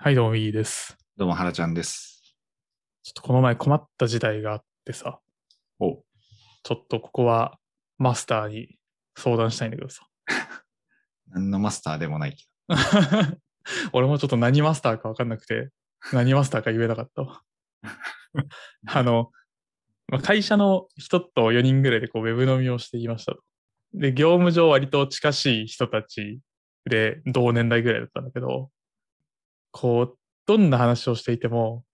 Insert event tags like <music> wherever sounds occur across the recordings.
はい、どうも、いいです。どうも、はらちゃんです。ちょっとこの前困った事態があってさ、おちょっとここはマスターに相談したいんだけどさ。<laughs> 何のマスターでもないけ <laughs> 俺もちょっと何マスターか分かんなくて、何マスターか言えなかったわ。<laughs> あの、まあ、会社の人と4人ぐらいでこうウェブ飲みをしていましたと。で、業務上割と近しい人たちで同年代ぐらいだったんだけど、こう、どんな話をしていても、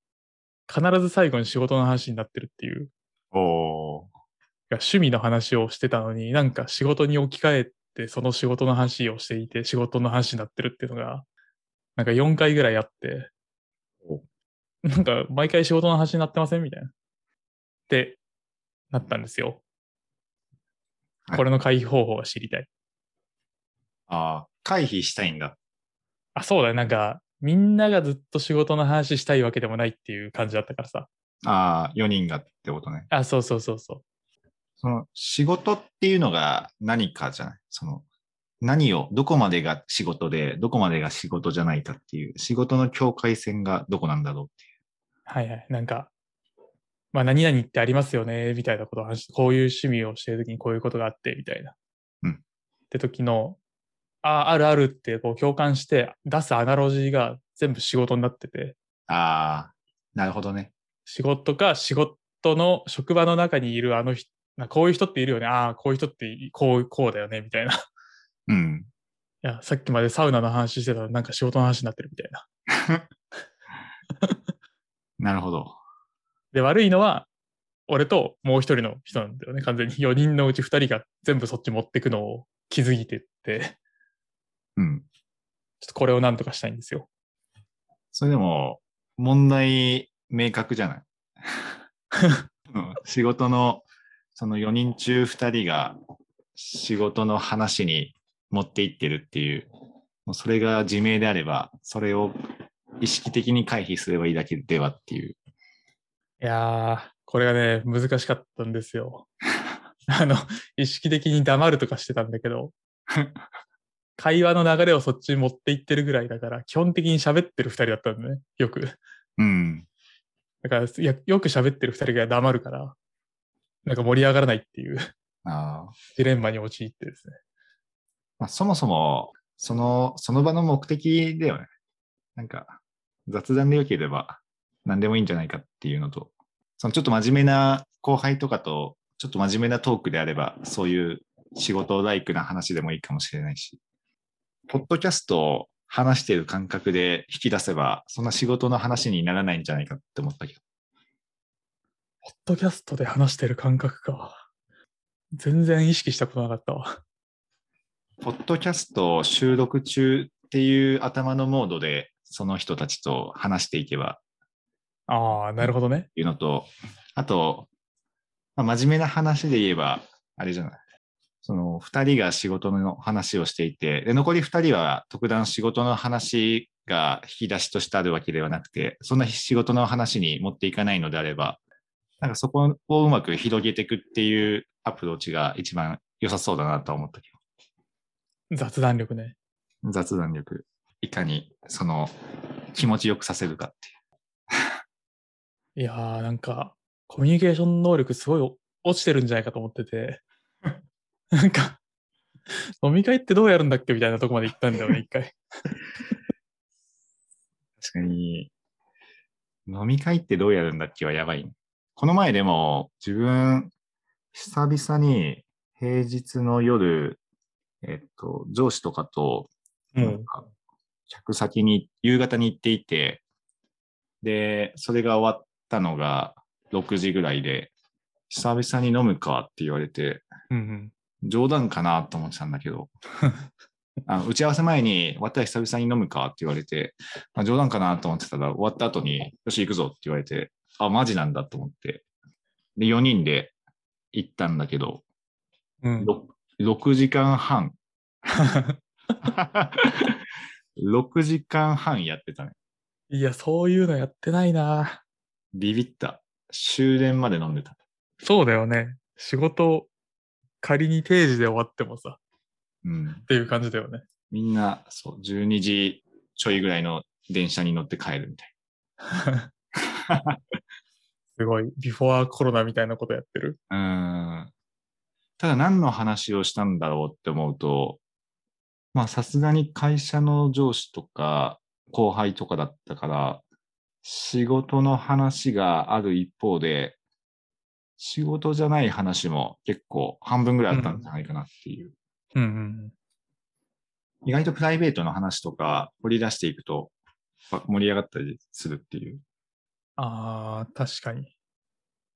必ず最後に仕事の話になってるっていう、ど。おー。趣味の話をしてたのに、なんか仕事に置き換えて、その仕事の話をしていて、仕事の話になってるっていうのが、なんか4回ぐらいあってお、なんか毎回仕事の話になってませんみたいな。ってなったんですよ。はいこれの回避方法が知りたい。ああ、回避したいんだ。あ、そうだね。なんか、みんながずっと仕事の話したいわけでもないっていう感じだったからさ。ああ、4人がってことね。あ、そうそうそうそう。その、仕事っていうのが何かじゃない？その、何を、どこまでが仕事で、どこまでが仕事じゃないかっていう、仕事の境界線がどこなんだろうっていう。はいはい。なんか、まあ何々ってありますよね、みたいなことを話して、こういう趣味をしてるときにこういうことがあって、みたいな。うんって時の、ああ、あるあるってこう共感して出すアナロジーが全部仕事になってて、ああ、なるほどね。仕事か仕事の職場の中にいるあの人、なこういう人っているよね、ああ、こういう人っていこう、こうだよね、みたいな。いうん。や、さっきまでサウナの話してたらなんか仕事の話になってるみたいな。<laughs> なるほど。で、悪いのは、俺ともう一人の人なんだよね、完全に。4人のうち2人が全部そっち持ってくのを気づいてって、うん。ちょっとこれをなんとかしたいんですよ。それでも、問題明確じゃない？<laughs> うん仕事の、その4人中2人が仕事の話に持っていってるっていう、もうそれが自明であれば、それを意識的に回避すればいいだけではっていう。いやー、これがね、難しかったんですよ。<laughs> あの、意識的に黙るとかしてたんだけど、<laughs> 会話の流れをそっちに持っていってるぐらいだから、基本的に喋ってる2人だったんだね、よく。うん。だから、いやよく喋ってる2人が黙るから、なんか盛り上がらないっていうジレンマに陥ってですね。まあ、そもそも、その、その場の目的だよね。なんか、雑談でよければ何でもいいんじゃないかっていうのと、そのちょっと真面目な後輩とかと、ちょっと真面目なトークであれば、そういう仕事ライクな話でもいいかもしれないし、ポッドキャストを話してる感覚で引き出せば、そんな仕事の話にならないんじゃないかって思ったけど。ポッドキャストで話してる感覚か。全然意識したことなかったわ。ポッドキャスト収録中っていう頭のモードで、その人たちと話していけばああ、なるほどね。いうのと、あと、まあ、真面目な話で言えば、あれじゃない？その、二人が仕事の話をしていて、で、残り二人は特段仕事の話が引き出しとしてあるわけではなくて、そんな仕事の話に持っていかないのであれば、なんかそこをうまく広げていくっていうアプローチが一番良さそうだなとは思ったけ雑談力ね。ど、雑談力、いかにその気持ちよくさせるかっていう。いやー、なんか、コミュニケーション能力すごい落ちてるんじゃないかと思ってて、なんか、飲み会ってどうやるんだっけみたいなとこまで行ったんだよね、<laughs> 一回。確かに、飲み会ってどうやるんだっけはやばいね。この前でも自分、久々に平日の夜、えっと、上司とかと、なんか、客先に夕方に行っていて、で、それが終わったのが6時ぐらいで、久々に飲むかって言われて、うんうん。冗談かなと思ってたんだけど、<laughs> あの打ち合わせ前に、終わったら久々に飲むかって言われて、まあ、冗談かなと思ってたら、終わった後に、よし行くぞって言われて、あ、マジなんだと思って。で、4人で行ったんだけど、うん、6, 6時間半。<laughs> 6時間半やってたね。いや、そういうのやってないな。ビビった。終電まで飲んでた。そうだよね。仕事、仮に定時で終わってもさ、うんっ。ていう感じだよね。みんな、そう、12時ちょいぐらいの電車に乗って帰るみたいすごい、ビフォーコロナみたいなことやってる。な。うん。ただ何の話をしたんだろうって思うと、まあさすがに会社の上司とか後輩とかだったから、仕事の話がある一方で、仕事じゃない話も結構半分ぐらいあったんじゃないかなっていう。うんうん。意外とプライベートの話とか掘り出していくとわ盛り上がったりするっていう。ああ、確かに。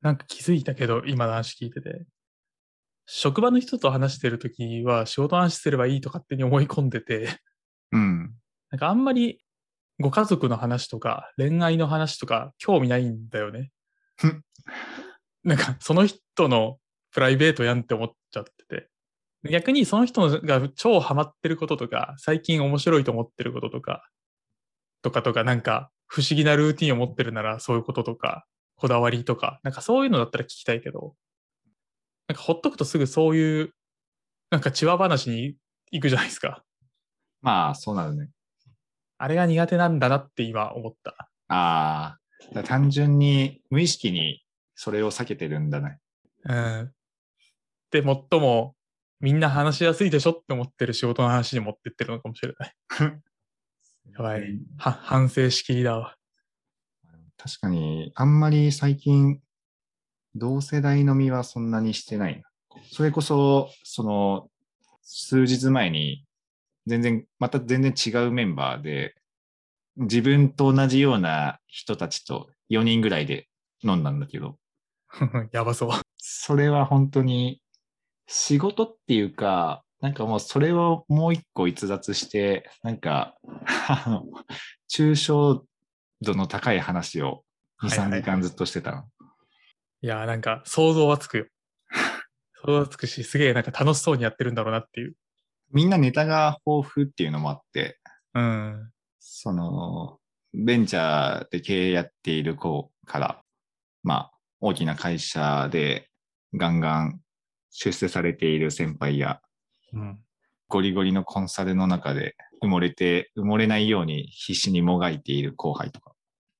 なんか気づいたけど、今の話聞いてて。職場の人と話してるときは仕事の話すればいいと勝手に思い込んでて、うん。なんかあんまりご家族の話とか恋愛の話とか興味ないんだよね。なんかその人のプライベートやんって思っちゃってて。逆にその人が超ハマってることとか、最近面白いと思ってることとか、とかとか、なんか不思議なルーティンを持ってるならそういうこととか、こだわりとか、なんかそういうのだったら聞きたいけど、なんかほっとくとすぐそういう、なんか千葉話に行くじゃないですか。まあ、そうなるね。あれが苦手なんだなって今思った。ああ、単純に無意識にそれを避けてるんだね。うん。で、最もみんな話しやすいでしょって思ってる仕事の話に持ってってるのかもしれない。<laughs> やばい。は、反省しきりだわ。確かに、あんまり最近、同世代飲みはそんなにしてないな。それこそ、その、数日前に、全然、また全然違うメンバーで、自分と同じような人たちと4人ぐらいで飲んだんだけど、<laughs> やばそう。それは本当に仕事っていうか、なんかもうそれをもう一個逸脱して、なんか、あの、抽象度の高い話を2、3はいはいはい時間ずっとしてたの。いやーなんか想像はつくよ。想像はつくし、すげえなんか楽しそうにやってるんだろうなっていう。みんなネタが豊富っていうのもあって、うん。その、ベンチャーで経営やっている子から、まあ、大きな会社でガンガン出世されている先輩や、うん。ゴリゴリのコンサルの中で埋もれて、埋もれないように必死にもがいている後輩とか、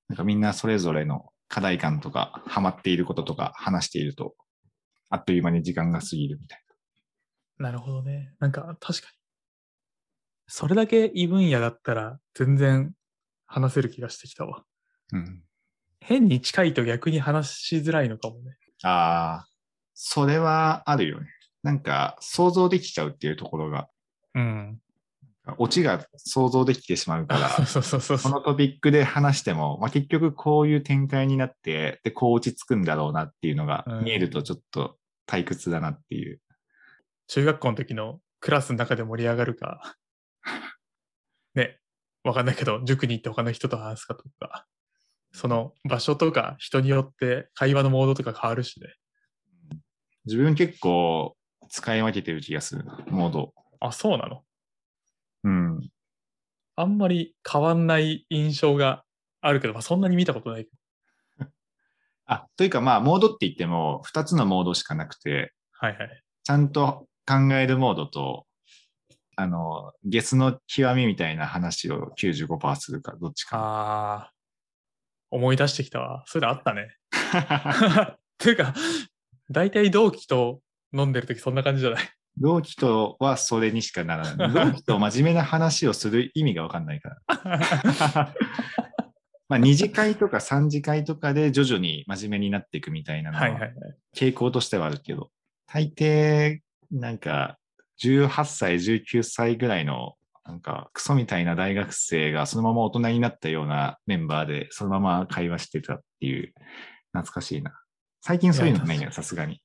なんかみんなそれぞれの課題感とか、ハマっていることとか話していると、あっという間に時間が過ぎるみたいなるほどね。なんか確かに。それだけ異分野だったら全然話せる気がしてきたわ。な。うん。変に近いと逆に話しづらいのかもね。ああ、それはあるよね。なんか想像できちゃうっていうところが、うん。オチが想像できてしまうから、<laughs> そうそうそうそう。このトピックで話しても、まあ、結局こういう展開になって、で、こう落ち着くんだろうなっていうのがうん見えるとちょっと退屈だなっていう。中学校の時のクラスの中で盛り上がるか、<laughs> ね、わかんないけど、塾に行って他の人と話すかとか、その場所とか人によって会話のモードとか変わるしね。自分結構使い分けてる気がするな、モード。あ、そうなの？うん。あんまり変わんない印象があるけど、まあ、そんなに見たことない。<laughs> あ、というかまあ、モードって言っても、2つのモードしかなくて、はいはい。ちゃんと考えるモードと、あの、ゲスの極みみたいな話を95%するか、どっちか。ああ、思い出してきたわ。それあったね。<laughs> <laughs> ていうか、大体同期と飲んでるときそんな感じじゃない？同期とはそれにしかならない。同期と真面目な話をする意味がわかんないから。<laughs> まあ、二次会とか三次会とかで徐々に真面目になっていくみたいなのは。傾向としてはあるけど、大抵、なんか、18歳、19歳ぐらいの、なんか、クソみたいな大学生がそのまま大人になったようなメンバーで、そのまま会話してたっていう、懐かしいな。最近そういうのないよ、さすがに。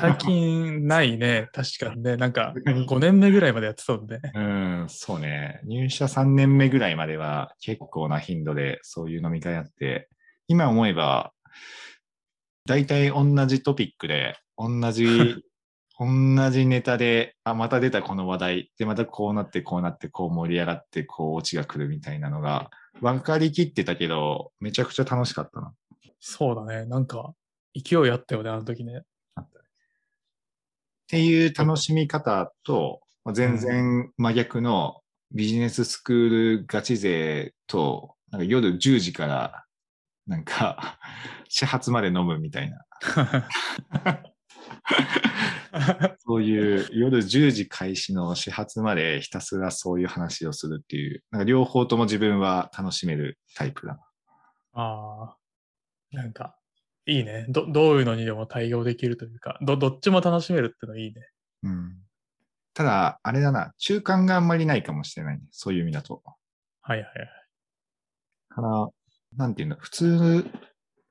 最近ないね。確かにね。なんかさすがに5年目ぐらいまでやってたもんね。うん、そうね。入社3年目ぐらいまでは結構な頻度でそういう飲み会あって、今思えば、大体同じトピックで、同じ、同じネタで、あ、また出たこの話題。で、またこうなって、こうなって、こう盛り上がって、こうオチが来るみたいなのが、分かりきってたけど、めちゃくちゃ楽しかったな。そうだね。なんか、勢いあったよね、あの時ね。っていう楽しみ方と、全然真逆のビジネススクールガチ勢となんか夜10時から、なんか、始発まで飲むみたいな。<laughs> <laughs> そういう夜10時開始の始発までひたすらそういう話をするっていう、なんか両方とも自分は楽しめるタイプだ。ああ、なんか、いいね。ど、どういうのにでも対応できるというか、ど、どっちも楽しめるってのいいね。うん。ただ、あれだな、中間があんまりないかもしれないね。そういう意味だと。はいはいはい。から、なんていうんだ、普通、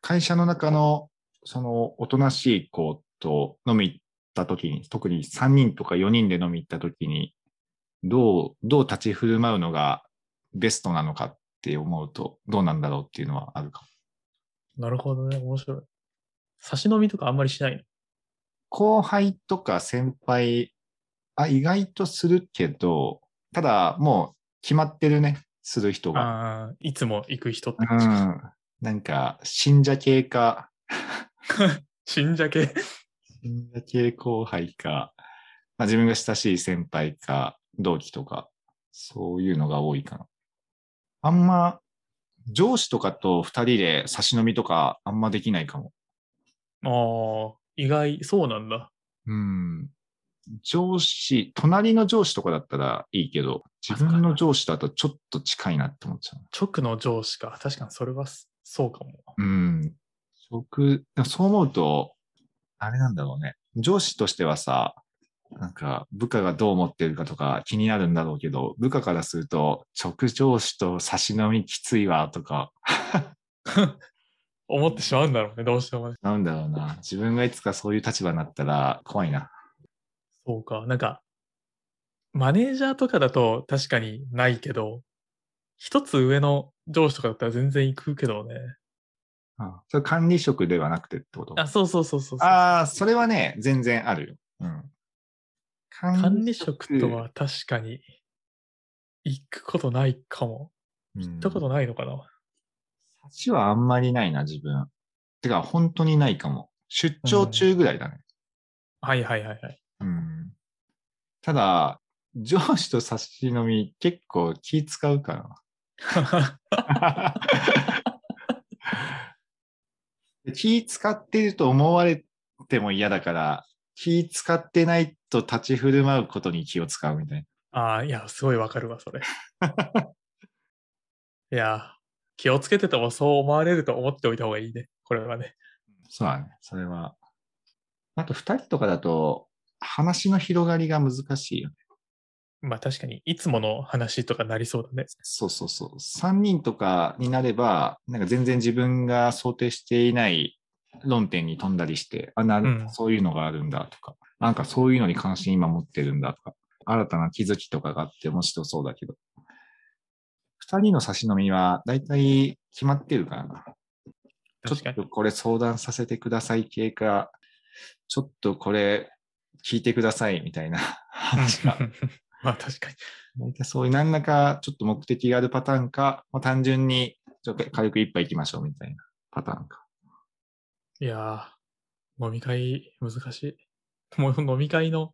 会社の中の、その、おとなしい子と飲み行った時に、特に3人とか4人で飲み行った時に、どう、どう立ち振る舞うのがベストなのかって思うと、どうなんだろうっていうのはあるかも。なるほどね。面白い。差し飲みとかあんまりしないの？後輩とか先輩、あ、意外とするけど、ただ、もう決まってるね、する人が。ああ、いつも行く人ってう。ん。なんか、信者系か、<laughs> 信者系？信者系後輩か、まあ、自分が親しい先輩か、同期とか、そういうのが多いかな。あんま、上司とかと二人で差し飲みとかあんまできないかも。ああ、意外、そうなんだ。うん。上司、隣の上司とかだったらいいけど、自分の上司だとちょっと近いなって思っちゃう。直の上司か。確かにそれはすそうかも。うん。職、でもそう思うと、あれなんだろうね。上司としてはさ、なんか部下がどう思ってるかとか気になるんだろうけど、部下からすると、直上司と差し飲みきついわとか、<laughs> 思ってしまうんだろうね。どうしてもね。なんだろうな。自分がいつかそういう立場になったら怖いな。そうか。なんか、マネージャーとかだと確かにないけど、一つ上の上司とかだったら全然行くけどね。あそれ管理職ではなくてってこと？あ、そうそうそうそう。ああ、それはね、全然あるよ。うん。管管理職とは確かに行くことないかも。行行ったことないのかな。差しはあんまりないな、自分。てか、本当にないかも。出張中ぐらいだね。はいはいはいはい。うん。ただ、上司と差し飲み結構気使うからな。<laughs> 気使ってると思われても嫌だから、気使ってないと立ち振る舞うことに気を使うみたいああ、いや、すごいわかるわ、それ。<laughs> いや、気をつけててもそう思われると思っておいた方がいいね。これはね。な。そうだね。それは。あと二人とかだと、話の広がりが難しいよね。まあ確かに、いつもの話とかなりそうだね。そうそうそう。三人とかになれば、なんか全然自分が想定していない論点に飛んだりして、あ、なる、うんそういうのがあるんだとか、なんかそういうのに関心今持ってるんだとか、新たな気づきとかがあって面白そうだけど、二人の差し飲みは大体決まってるからな。ちょ確かにっと。これ相談させてください系か、ちょっとこれ聞いてくださいみたいな <laughs> 話がまあ確かに。大体そういう何らかちょっと目的があるパターンか、まあ、単純にちょっと軽く一杯行きましょうみたいなパターンか。いやー、飲み会難しい。もう飲み会の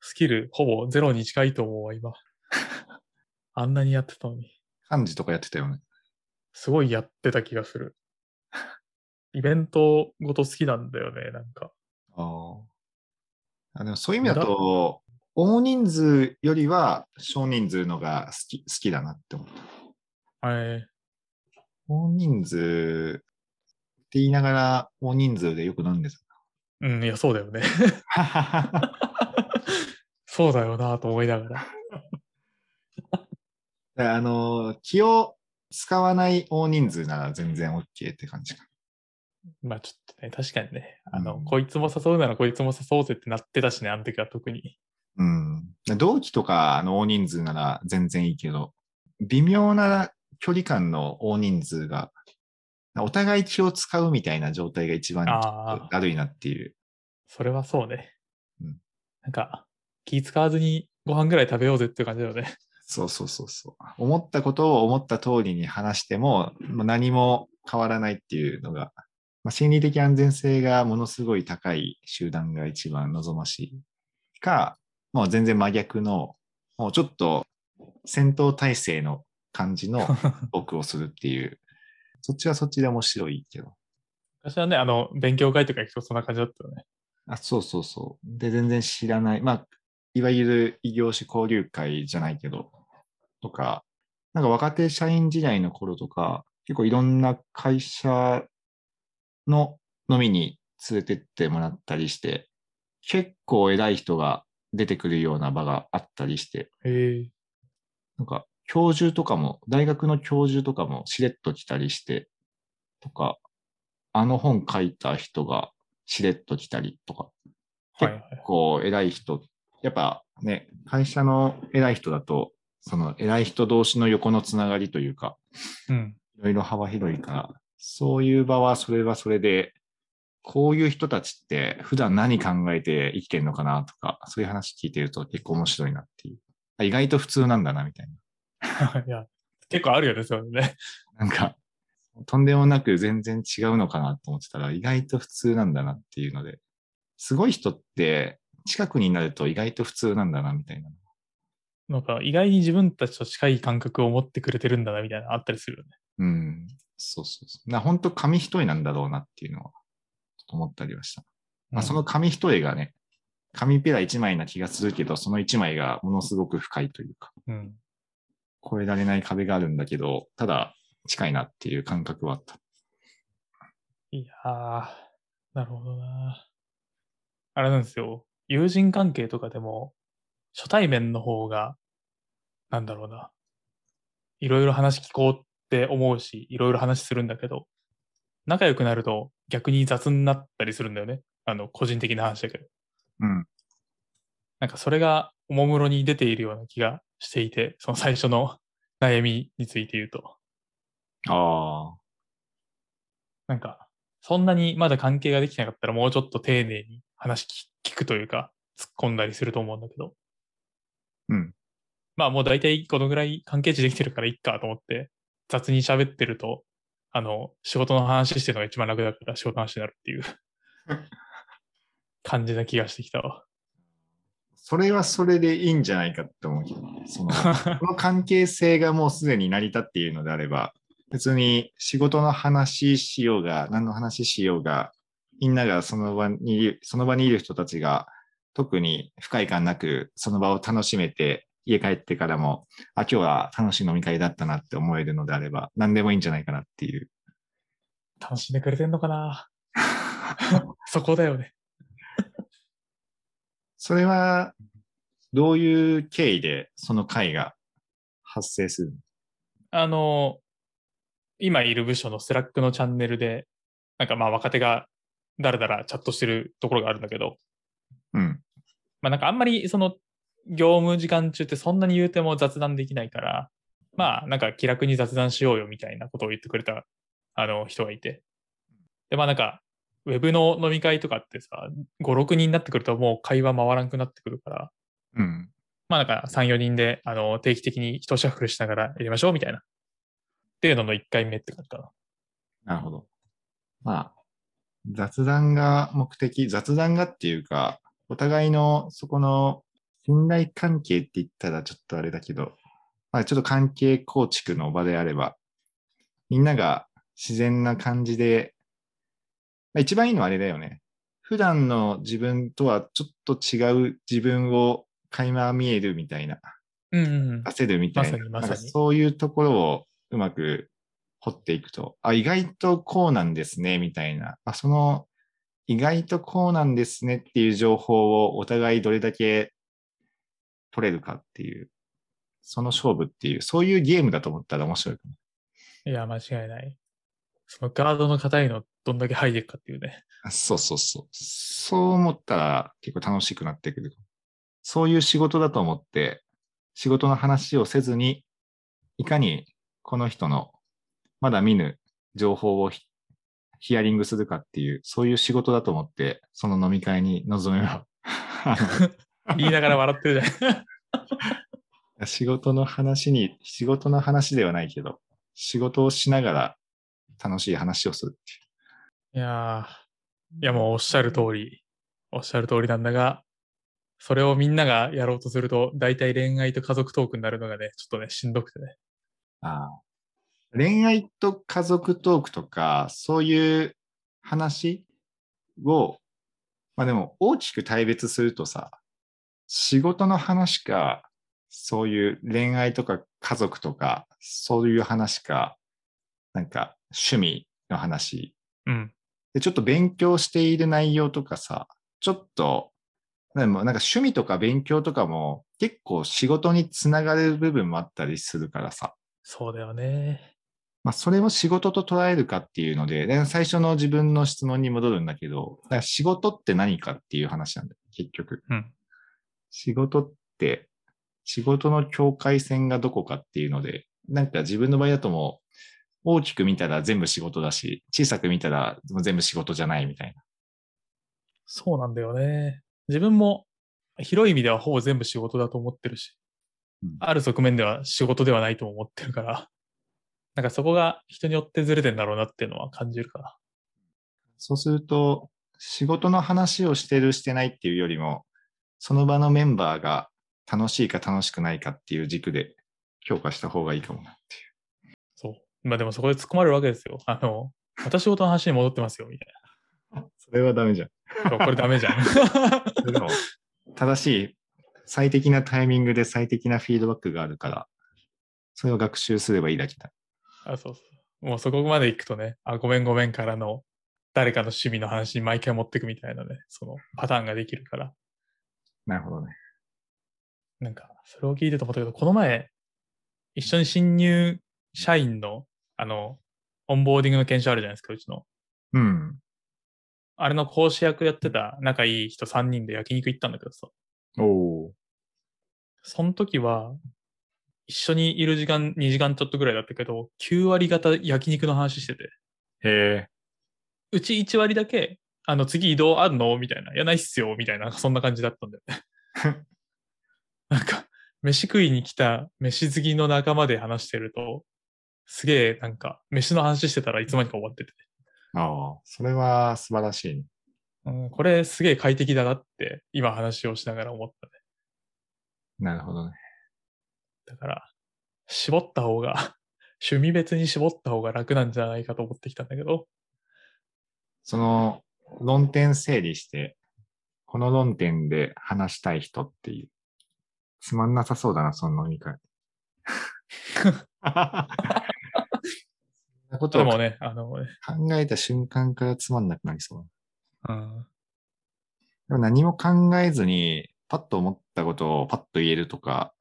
スキルほぼゼロに近いと思うわ、今。<laughs> あんなにやってたのに。漢字とかやってたよね。すごいやってた気がする。<laughs> イベントごと好きなんだよね、なんか。ああでもそういう意味だと、大人数よりは少人数のが好き好きだなって思った。え大人数って言いながら大人数でよく飲んでー、うん、いや、そうだよね。た。<laughs> そうだよなと思いながら。あの、気を使わない大人数なら全然 OK って感じか。まあちょっとね、確かにね、あの、うんこいつも誘うならこいつも誘おうぜってなってたしね、あの時は特に。うん。同期とかの大人数なら全然いいけど、微妙な距離感の大人数が、お互い気を使うみたいな状態が一番だるいなっていう。それはそうね。うんなんか、気使わずにご飯ぐらい食べようぜっていう感じだよね。そうそうそうそう。思ったことを思った通りに話しても、もう何も変わらないっていうのが、まあ、心理的安全性がものすごい高い集団が一番望ましい。か、もう全然真逆の、もうちょっと戦闘態勢の感じの <laughs> 僕をするっていう、そっちはそっちで面白いけど。昔はね、あの、勉強会とか行くとそんな感じだったよね。あ、そうそうそう。で、全然知らない。まあ、いわゆる異業種交流会じゃないけど、とか、なんか若手社員時代の頃とか、結構いろんな会社の飲みに連れてってもらったりして、結構偉い人が出てくるような場があったりして。なんか教授とかも、大学の教授とかもしれっと来たりして、とか、あの本書いた人がしれっと来たりとか、はいはい。こう、偉い人、やっぱね、会社の偉い人だと、その偉い人同士の横のつながりというか、うん。いろいろ幅広いから、そういう場はそれはそれで、こういう人たちって普段何考えて生きてんのかなとか、そういう話聞いてると結構面白いなっていう。あ意外と普通なんだなみたい <laughs> いや、結構あるよね、そういうのね。な。<laughs> なんか、とんでもなく全然違うのかなと思ってたら、意外と普通なんだなっていうので、すごい人って近くになると意外と普通なんだなみたいな。なんか意外に自分たちと近い感覚を持ってくれてるんだな、みたいなのあったりするよね。うん。そうそうそう。な本当紙一重なんだろうなっていうのは、と思ったりはした。まあ、その紙一重がね、紙ペラ一枚な気がするけど、その一枚がものすごく深いというか、うん、えられない壁があるんだけど、ただ近いなっていう感覚はあった。いやー、なるほどな。あれなんですよ。友人関係とかでも、初対面の方が、なんだろうな。いろいろ話聞こうって思うし、いろいろ話するんだけど、仲良くなると逆に雑になったりするんだよね。あの、個人的な話だけど。うん。なんかそれがおもむろに出ているような気がしていて、その最初の <laughs> 悩みについて言うと。ああ。なんか、そんなにまだ関係ができなかったらもうちょっと丁寧に話聞聞くというか、突っ込んだりすると思うんだけど。うん。まあもう大体このぐらい関係値できてるからいっかと思って、雑に喋ってると、あの、仕事の話してるのが一番楽だから仕事の話になるっていう感じな気がしてきたわ。それはそれでいいんじゃないかって思うけどね。その、<laughs> この関係性がもうすでに成り立っているのであれば、別に仕事の話しようが、何の話しようが、みんながその場にいる、その場にいる人たちが、特に不快感なく、その場を楽しめて、家帰ってからも、あ、今日は楽しい飲み会だったなって思えるのであれば、何でもいいんじゃないかなっていう。楽しんでくれてんのかな？<laughs> そこだよね。それは、どういう経緯でその会が発生するの？あの、今いる部署の Slack のチャンネルで、なんかまあ若手がだらだらチャットしてるところがあるんだけど、うん。まあなんかあんまりその業務時間中ってそんなに言うても雑談できないから、まあなんか気楽に雑談しようよみたいなことを言ってくれたあの人がいて。でまあなんか、ウェブの飲み会とかってさ、5、6人になってくるともう会話回らなくなってくるから、うん。まあなんか3、4人であの定期的に人シャッフルしながらやりましょうみたいな。っていうのの1回目って感じかな。なるほど。まあ、雑談が目的、雑談がっていうか、お互いのそこの信頼関係って言ったらちょっとあれだけど、まあちょっと関係構築の場であれば、みんなが自然な感じで、まあ、一番いいのはあれだよね。普段の自分とはちょっと違う自分を垣間見えるみたいな、うんうんうん。出せるみたいな、まなそういうところをうまく掘っていくと、あ、意外とこうなんですね、みたいな。あ、その、意外とこうなんですねっていう情報をお互いどれだけ取れるかっていう、その勝負っていう、そういうゲームだと思ったら面白いかも。いや、間違いない。そのガードの硬いのどんだけ剥いでいくかっていうね。あそうそうそう。そう思ったら結構楽しくなってくる。そういう仕事だと思って、仕事の話をせずに、いかにこの人のまだ見ぬ情報をヒヒアリングするかっていう、そういう仕事だと思って、その飲み会に臨めば、あ <laughs> 言いながら笑ってるじゃん。の仕事の話に、仕事の話ではないけど、仕事をしながら楽しい話をするっていう。いやー、いやもうおっしゃる通り、おっしゃる通りなんだが、それをみんながやろうとすると、大体恋愛と家族トークになるのがね、ちょっとね、しんどくてね。ああ恋愛と家族トークとか、そういう話を、まあでも大きく大別するとさ、仕事の話か、そういう恋愛とか家族とか、そういう話か、なんか趣味の話。うん。で、ちょっと勉強している内容とかさ、ちょっと、でもなんか趣味とか勉強とかも結構仕事につながる部分もあったりするからさ、そうだよね。まあそれを仕事と捉えるかっていうので、で最初の自分の質問に戻るんだけど、だから仕事って何かっていう話なんだよ、結局。うん。仕事って、仕事の境界線がどこかっていうので、なんか自分の場合だともう、大きく見たら全部仕事だし、小さく見たら全部仕事じゃないみたいな。そうなんだよね。自分も広い意味ではほぼ全部仕事だと思ってるし、うんある側面では仕事ではないとも思ってるから、なんかそこが人によってずれてんだろうなっていうのは感じるかな。そうすると、仕事の話をしてるしてないっていうよりも、その場のメンバーが楽しいか楽しくないかっていう軸で強化した方がいいかもなっていう。そう。まあでもそこで突っ込まれるわけですよ。あの、私仕事の話に戻ってますよ、みたいそれはダメじゃん。これダメじゃん。でも、正しい、最適なタイミングで最適なフィードバックがあるから、それを学習すればいいだけだ。あ、そうそう。もうそこまで行くとね、あ、ごめんごめんからの誰かの趣味の話に毎回持ってくみたいなね、そのパターンができるから。なるほどね。なんか、それを聞いてて思ったけど、この前、一緒に新入社員の、あの、オンボーディングの研修あるじゃないですか、うちの。うん。あれの講師役やってた仲いい人3人で焼肉行ったんだけどさ、おお。その時は、一緒にいる時間2時間ちょっとぐらいだったけど、9割方焼肉の話してて、へえ。うち1割だけ、あの、次移動あんの？みたいな。いや、ないっすよ。みたいな、そんな感じだったんだよね。<laughs> なんか、飯食いに来た飯好きの仲間で話してると、すげえ、なんか、飯の話してたらいつまにか終わってて。ああ、それは素晴らしいね。うん、これすげえ快適だなって、今話をしながら思ったね。なるほどね。だから、絞った方が、趣味別に絞った方が楽なんじゃないかと思ってきたんだけど、その論点整理して、この論点で話したい人っていう。つまんなさそうだな、その飲み会。<laughs> そんなことでもね、あのね、えた瞬間からつまんなくなりそう。うん、でも何も考えずに、パッと思ったことをパッと言えるとか、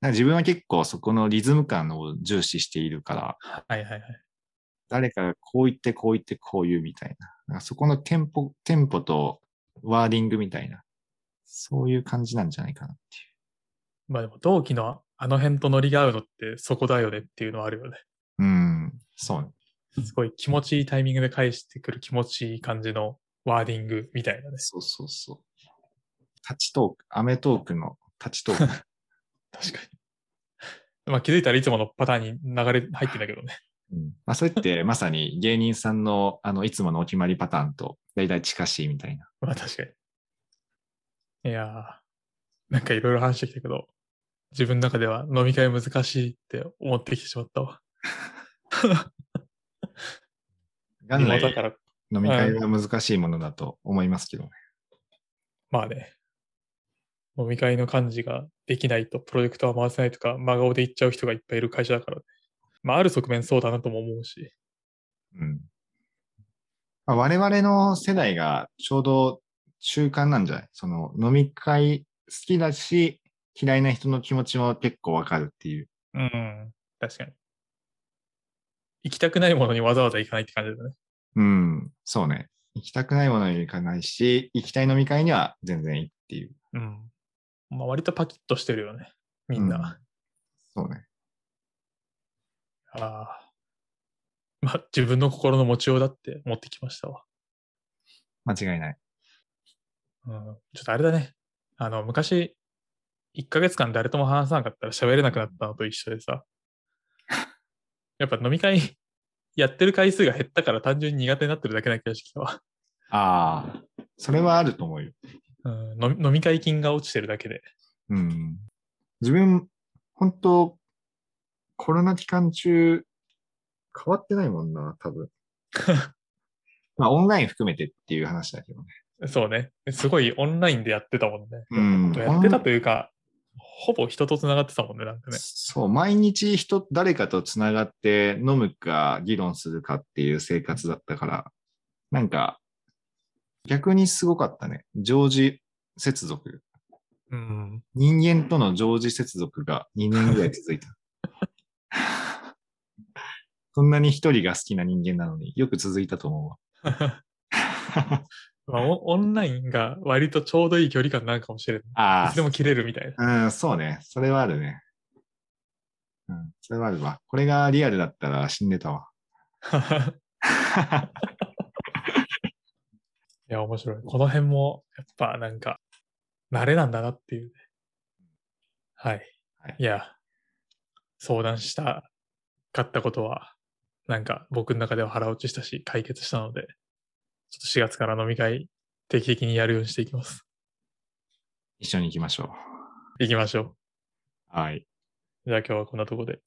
なんか自分は結構そこのリズム感を重視しているから、はいはいはい。誰かがこう言ってこう言ってこう言うみたいな。そこのテンポ、テンポとワーディングみたいな、そういう感じなんじゃないかなっていう。まあでも同期のあの辺とノリが合うのってそこだよねっていうのはあるよね。うん、そうね。すごい気持ちいいタイミングで返してくる気持ちいい感じのワーディングみたいなね。そうそうそう。タッチトーク、アメトークのタッチトーク。<laughs> 確かに。まあ気づいたらいつものパターンに流れ入ってんだけどね。うんまあ、それってまさに芸人さんのあのいつものお決まりパターンと大体近しいみたいな。<laughs> まあ確かに。いやー、なんかいろいろ話してきたけど、自分の中では飲み会難しいって思ってきてしまったわ。<laughs> 元来だから、飲み会は難しいものだと思いますけどね。まあね、飲み会の幹事ができないとプロジェクトは回せないとか、真顔で言っちゃう人がいっぱいいる会社だからね。まあある側面そうだなとも思うし。うんまあ、我々の世代がちょうど中間なんじゃない？その飲み会好きだし、嫌いな人の気持ちも結構わかるっていう。うん、確かに。行きたくないものにわざわざ行かないって感じだね。うん、そうね。行きたくないものに行かないし、行きたい飲み会には全然行くっていう。うん。まあ割とパキッとしてるよね。みんな。そうね。ああ。まあ自分の心の持ちようだって持ってきましたわ。間違いない。うん。ちょっとあれだね。あの、昔、1ヶ月間誰とも話さなかったら喋れなくなったのと一緒でさ。<laughs> やっぱ飲み会やってる回数が減ったから単純に苦手になってるだけな気がしてきたわ。ああ、それはあると思うよ。うん、飲み飲み会金が落ちてるだけで。うん。自分、本当コロナ期間中、変わってないもんな、多分。<laughs> まあ、オンライン含めてっていう話だけどね。そうね。すごいオンラインでやってたもんね。うんやってたというか、ほぼ人と繋がってたもんね、なんかね。そう、毎日人、誰かとつながって飲むか議論するかっていう生活だったから、なんか、逆にすごかったね。常時接続。うん。人間との常時接続が2年ぐらい続いた。<laughs> そんなに一人が好きな人間なのによく続いたと思うわ。<laughs> まあ、オオンラインが割とちょうどいい距離感なんかもしれない。あいつでも切れるみたいな。あ、うん、そうね。それはあるね。うん、それはあるわ。これがリアルだったら死んでたわ。<laughs> いや、面白い。この辺も、やっぱなんか、慣れなんだなっていうね。はい。はいいや、相談したかったことは、なんか僕の中では腹落ちしたし、解決したので、ちょっと4月から飲み会定期的にやるようにしていきます。一緒に行きましょう。行きましょう。はい。じゃあ今日はこんなとこで。